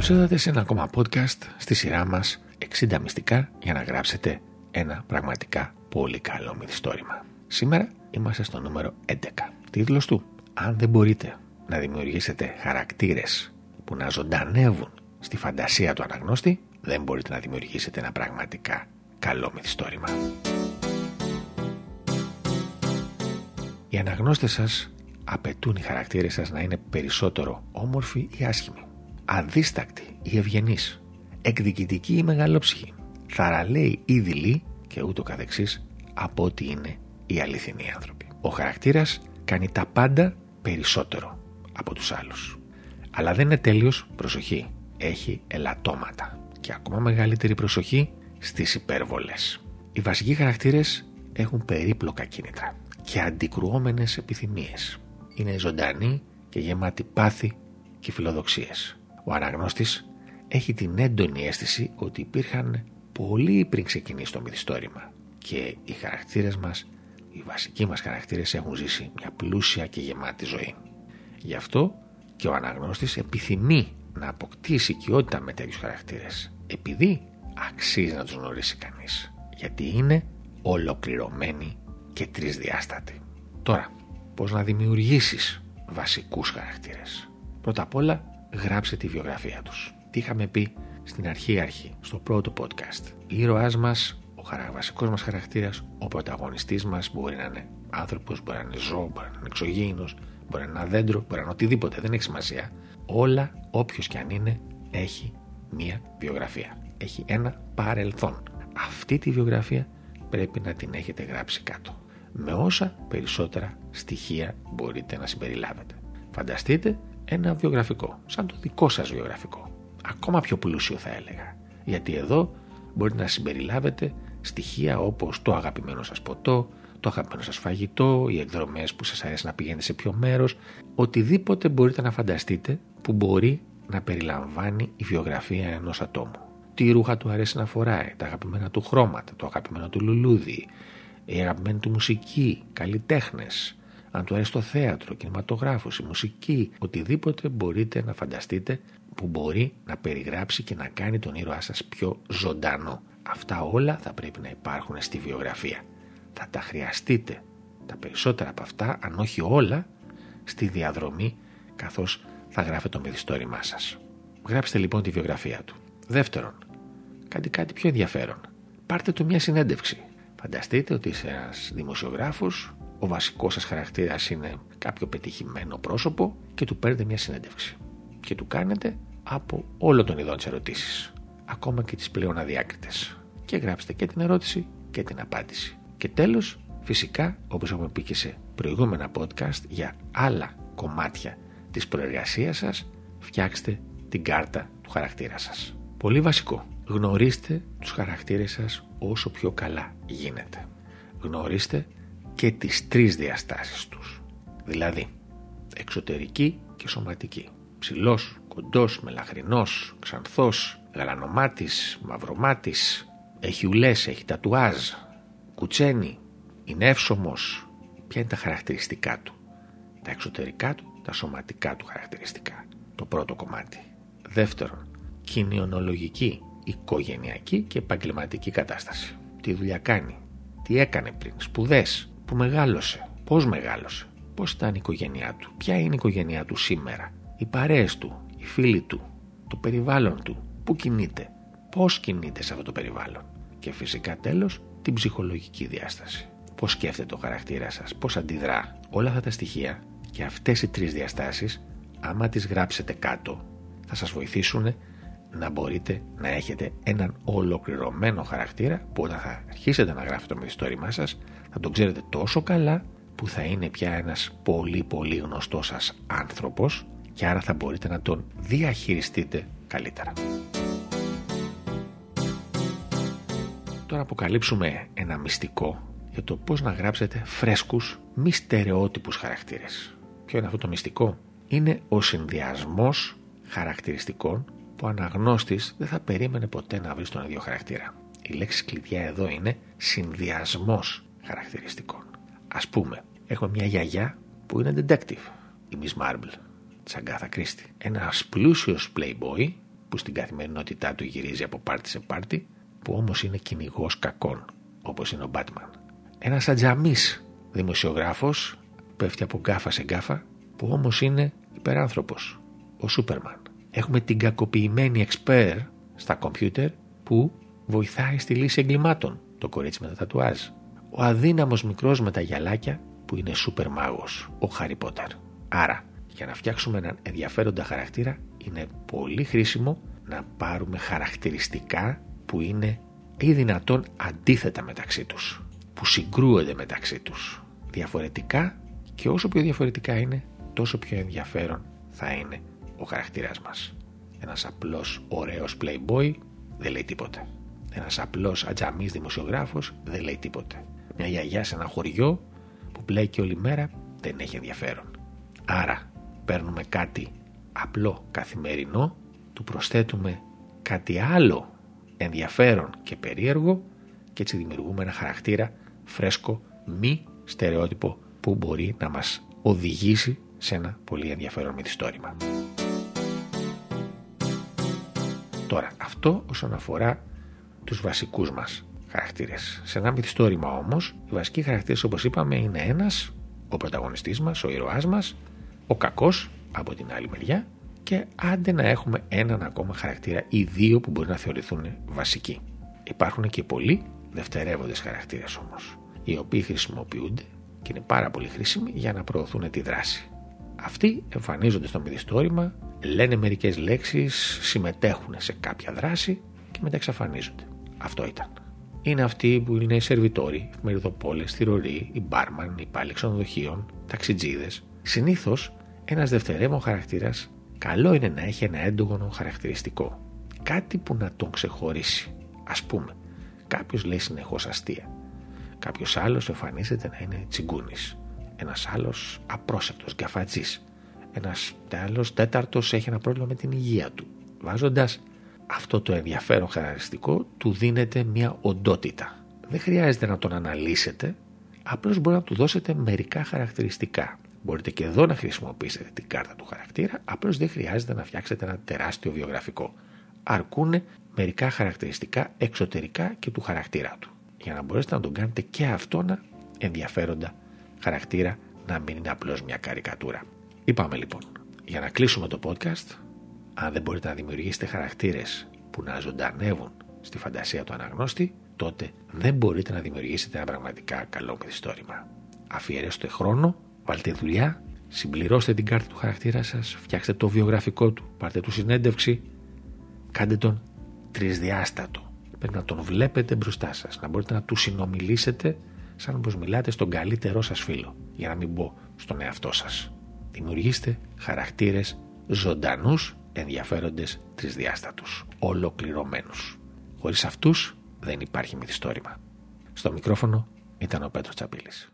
Καλώς ήρθατε σε ένα ακόμα podcast στη σειρά μας 60 μυστικά για να γράψετε ένα πραγματικά πολύ καλό μυθιστόρημα. Σήμερα είμαστε στο νούμερο 11. Τίτλος του «Αν δεν μπορείτε να δημιουργήσετε χαρακτήρες που να ζωντανεύουν στη φαντασία του αναγνώστη, δεν μπορείτε να δημιουργήσετε ένα πραγματικά καλό μυθιστόρημα». Οι αναγνώστες σας απαιτούν οι χαρακτήρες σας να είναι περισσότερο όμορφοι ή άσχημοι αδίστακτοι ή ευγενεί, εκδικητικοί ή μεγαλόψυχοι, θαραλέοι ή δειλοί και ούτω καθεξής από ό,τι είναι οι αληθινοί άνθρωποι. Ο χαρακτήρας κάνει τα πάντα περισσότερο από τους άλλους. Αλλά δεν είναι τέλειος προσοχή. Έχει ελαττώματα και ακόμα μεγαλύτερη προσοχή στις υπέρβολες. Οι βασικοί χαρακτήρες έχουν περίπλοκα κίνητρα και αντικρουόμενες επιθυμίες. Είναι ζωντανοί και γεμάτοι πάθη και φιλοδοξίες. Ο αναγνώστης έχει την έντονη αίσθηση ότι υπήρχαν πολύ πριν ξεκινήσει το μυθιστόρημα και οι χαρακτήρες μας, οι βασικοί μας χαρακτήρες έχουν ζήσει μια πλούσια και γεμάτη ζωή. Γι' αυτό και ο αναγνώστης επιθυμεί να αποκτήσει οικειότητα με τέτοιους χαρακτήρες επειδή αξίζει να τους γνωρίσει κανείς γιατί είναι ολοκληρωμένοι και τρισδιάστατοι. Τώρα, πώς να δημιουργήσεις βασικούς χαρακτήρες; Πρώτα απ' όλα γράψε τη βιογραφία τους. Τι είχαμε πει στην αρχή αρχή, στο πρώτο podcast. Ο ήρωάς μας, ο βασικός μας χαρακτήρας, ο πρωταγωνιστής μας μπορεί να είναι άνθρωπος, μπορεί να είναι ζώο, μπορεί να είναι εξωγήινος, μπορεί να είναι ένα δέντρο, μπορεί να είναι οτιδήποτε, δεν έχει σημασία. Όλα, όποιος και αν είναι, έχει μία βιογραφία. Έχει ένα παρελθόν. Αυτή τη βιογραφία πρέπει να την έχετε γράψει κάτω. Με όσα περισσότερα στοιχεία μπορείτε να συμπεριλάβετε. Φανταστείτε ένα βιογραφικό, σαν το δικό σας βιογραφικό. Ακόμα πιο πλούσιο θα έλεγα. Γιατί εδώ μπορείτε να συμπεριλάβετε στοιχεία όπως το αγαπημένο σας ποτό, το αγαπημένο σας φαγητό, οι εκδρομές που σας αρέσει να πηγαίνετε σε ποιο μέρος, οτιδήποτε μπορείτε να φανταστείτε που μπορεί να περιλαμβάνει η βιογραφία ενός ατόμου. Τι ρούχα του αρέσει να φοράει, τα αγαπημένα του χρώματα, το αγαπημένο του λουλούδι, η αγαπημένη του μουσική, καλλιτέχνες, αν του αρέσει το θέατρο, κινηματογράφος, η μουσική, οτιδήποτε μπορείτε να φανταστείτε που μπορεί να περιγράψει και να κάνει τον ήρωά σας πιο ζωντανό. Αυτά όλα θα πρέπει να υπάρχουν στη βιογραφία. Θα τα χρειαστείτε τα περισσότερα από αυτά, αν όχι όλα, στη διαδρομή καθώς θα γράφετε το μυθιστόρημά σας. Γράψτε λοιπόν τη βιογραφία του. Δεύτερον, κάντε κάτι πιο ενδιαφέρον. Πάρτε του μια συνέντευξη. Φανταστείτε ότι είσαι ένας δημοσιογράφος ο βασικός σας χαρακτήρας είναι κάποιο πετυχημένο πρόσωπο και του παίρνετε μια συνέντευξη. Και του κάνετε από όλο τον ειδών τις ερωτήσεις, ακόμα και τις πλέον αδιάκριτες. Και γράψτε και την ερώτηση και την απάντηση. Και τέλος, φυσικά, όπως έχουμε πει και σε προηγούμενα podcast, για άλλα κομμάτια της προεργασίας σας, φτιάξτε την κάρτα του χαρακτήρα σας. Πολύ βασικό. Γνωρίστε τους χαρακτήρες σας όσο πιο καλά γίνεται. Γνωρίστε και τις τρεις διαστάσεις τους. Δηλαδή, εξωτερική και σωματική. Ψηλός, κοντός, μελαχρινός, ξανθός, γαλανομάτης, μαυρομάτης, έχει ουλές, έχει τατουάζ, κουτσένει, είναι εύσωμος. Ποια είναι τα χαρακτηριστικά του; Τα εξωτερικά του, τα σωματικά του χαρακτηριστικά. Το πρώτο κομμάτι. Δεύτερον, κοινωνιολογική, οικογενειακή και επαγγελματική κατάσταση. Τι δουλειά κάνει, τι έκανε πριν, σπουδές, που μεγάλωσε, πώς μεγάλωσε, πώς ήταν η οικογένειά του, ποια είναι η οικογένειά του σήμερα, οι παρέες του, οι φίλοι του, το περιβάλλον του, πού κινείται, πώς κινείται σε αυτό το περιβάλλον. Και φυσικά τέλος την ψυχολογική διάσταση. Πώς σκέφτεται ο χαρακτήρα σας, πώς αντιδρά. Όλα αυτά τα στοιχεία και αυτές οι τρεις διαστάσεις, άμα τις γράψετε κάτω, θα σας βοηθήσουν να μπορείτε να έχετε έναν ολοκληρωμένο χαρακτήρα που όταν θα αρχίσετε να γράφετε το μυθιστόρημά σας θα τον ξέρετε τόσο καλά που θα είναι πια ένας πολύ πολύ γνωστός σας άνθρωπος και άρα θα μπορείτε να τον διαχειριστείτε καλύτερα. Τώρα αποκαλύψουμε ένα μυστικό για το πώς να γράψετε φρέσκους μη στερεότυπους χαρακτήρες. Ποιο είναι αυτό το μυστικό; Είναι ο συνδυασμός χαρακτηριστικών που ο αναγνώστης δεν θα περίμενε ποτέ να βρει στον ίδιο χαρακτήρα. Η λέξη κλειδιά εδώ είναι συνδυασμός χαρακτηριστικών. Ας πούμε, έχουμε μια γιαγιά που είναι detective, η Miss Marple, της Αγκάθα Κρίστη. Ένας πλούσιος playboy που στην καθημερινότητά του γυρίζει από πάρτι σε πάρτι, που όμως είναι κυνηγός κακών, όπως είναι ο Batman. Ένας ατζαμής δημοσιογράφος πέφτει από γκάφα σε γκάφα, που όμως είναι υπεράνθρωπος, ο Σούπερμαν. Έχουμε την κακοποιημένη εξπέρ στα κομπιούτερ που βοηθάει στη λύση εγκλημάτων, το κορίτσι με τα τατουάζ. Ο αδύναμος μικρός με τα γυαλάκια που είναι σούπερ μάγος, ο Χάρι Πότερ. Άρα, για να φτιάξουμε έναν ενδιαφέροντα χαρακτήρα είναι πολύ χρήσιμο να πάρουμε χαρακτηριστικά που είναι ή δυνατόν αντίθετα μεταξύ τους, που συγκρούονται μεταξύ τους. Διαφορετικά και όσο πιο διαφορετικά είναι, τόσο πιο ενδιαφέρον θα είναι ο χαρακτήρας μας. Ένας απλός ωραίος playboy δεν λέει τίποτε. Ένας απλός ατζαμής δημοσιογράφος δεν λέει τίποτε. Μια γιαγιά σε ένα χωριό που πλέκει όλη μέρα δεν έχει ενδιαφέρον. Άρα παίρνουμε κάτι απλό καθημερινό, του προσθέτουμε κάτι άλλο ενδιαφέρον και περίεργο και έτσι δημιουργούμε ένα χαρακτήρα φρέσκο, μη στερεότυπο που μπορεί να μας οδηγήσει σε ένα πολύ ενδιαφέρον μυθιστόρημα. Τώρα, αυτό όσον αφορά τους βασικούς μας χαρακτήρες. Σε ένα μυθιστόρημα όμως, οι βασικοί χαρακτήρες όπως είπαμε είναι ένας, ο πρωταγωνιστής μας, ο ήρωάς μας, ο κακός από την άλλη μεριά και άντε να έχουμε έναν ακόμα χαρακτήρα ή δύο που μπορεί να θεωρηθούν βασικοί. Υπάρχουν και πολλοί δευτερεύοντες χαρακτήρες όμως, οι οποίοι χρησιμοποιούνται και είναι πάρα πολύ χρήσιμοι για να προωθούν τη δράση. Αυτοί εμφανίζονται στο μυθιστόρημα, λένε μερικές λέξεις, συμμετέχουν σε κάποια δράση και μετά εξαφανίζονται. Αυτό ήταν. Είναι αυτοί που είναι οι σερβιτόροι, εφημεριδοπόλε, θηροροί, οι μπάρμαν, οι πάλι ξενοδοχείων, ταξιτζίδες. Συνήθως ένας δευτερεύον χαρακτήρας καλό είναι να έχει ένα έντογο χαρακτηριστικό. Κάτι που να τον ξεχωρίσει. Α πούμε, κάποιος λέει συνεχώς αστεία. Κάποιος άλλος εμφανίζεται να είναι τσιγκούνης. Ένας άλλος απρόσεκτος, γκαφατζής. Ένας άλλος τέταρτος έχει ένα πρόβλημα με την υγεία του. Βάζοντας αυτό το ενδιαφέρον χαρακτηριστικό του δίνεται μια οντότητα. Δεν χρειάζεται να τον αναλύσετε, απλώς μπορεί να του δώσετε μερικά χαρακτηριστικά. Μπορείτε και εδώ να χρησιμοποιήσετε την κάρτα του χαρακτήρα, απλώς δεν χρειάζεται να φτιάξετε ένα τεράστιο βιογραφικό. Αρκούνε μερικά χαρακτηριστικά εξωτερικά και του χαρακτήρα του. Για να μπορέσετε να τον κάνετε και αυτόνα ενδιαφέροντα χαρακτήρα, να μην είναι απλώς μια καρικατούρα. Είπαμε λοιπόν, για να κλείσουμε το podcast, αν δεν μπορείτε να δημιουργήσετε χαρακτήρες που να ζωντανεύουν στη φαντασία του αναγνώστη, τότε δεν μπορείτε να δημιουργήσετε ένα πραγματικά καλό μυθιστόρημα. Αφιερέστε χρόνο, βάλτε δουλειά, συμπληρώστε την κάρτα του χαρακτήρα σας, φτιάξτε το βιογραφικό του, πάρτε του συνέντευξη, κάντε τον τρισδιάστατο. Πρέπει να τον βλέπετε μπροστά σας, να μπορείτε να του συνομιλήσετε σαν όπως μιλάτε στον καλύτερό σας φίλο, για να μην πω στον εαυτό σας. Δημιουργήστε χαρακτήρες ζωντανούς ενδιαφέροντες τρισδιάστατους, ολοκληρωμένους. Χωρίς αυτούς δεν υπάρχει μυθιστόρημα. Στο μικρόφωνο ήταν ο Πέτρος Τσαπίλης.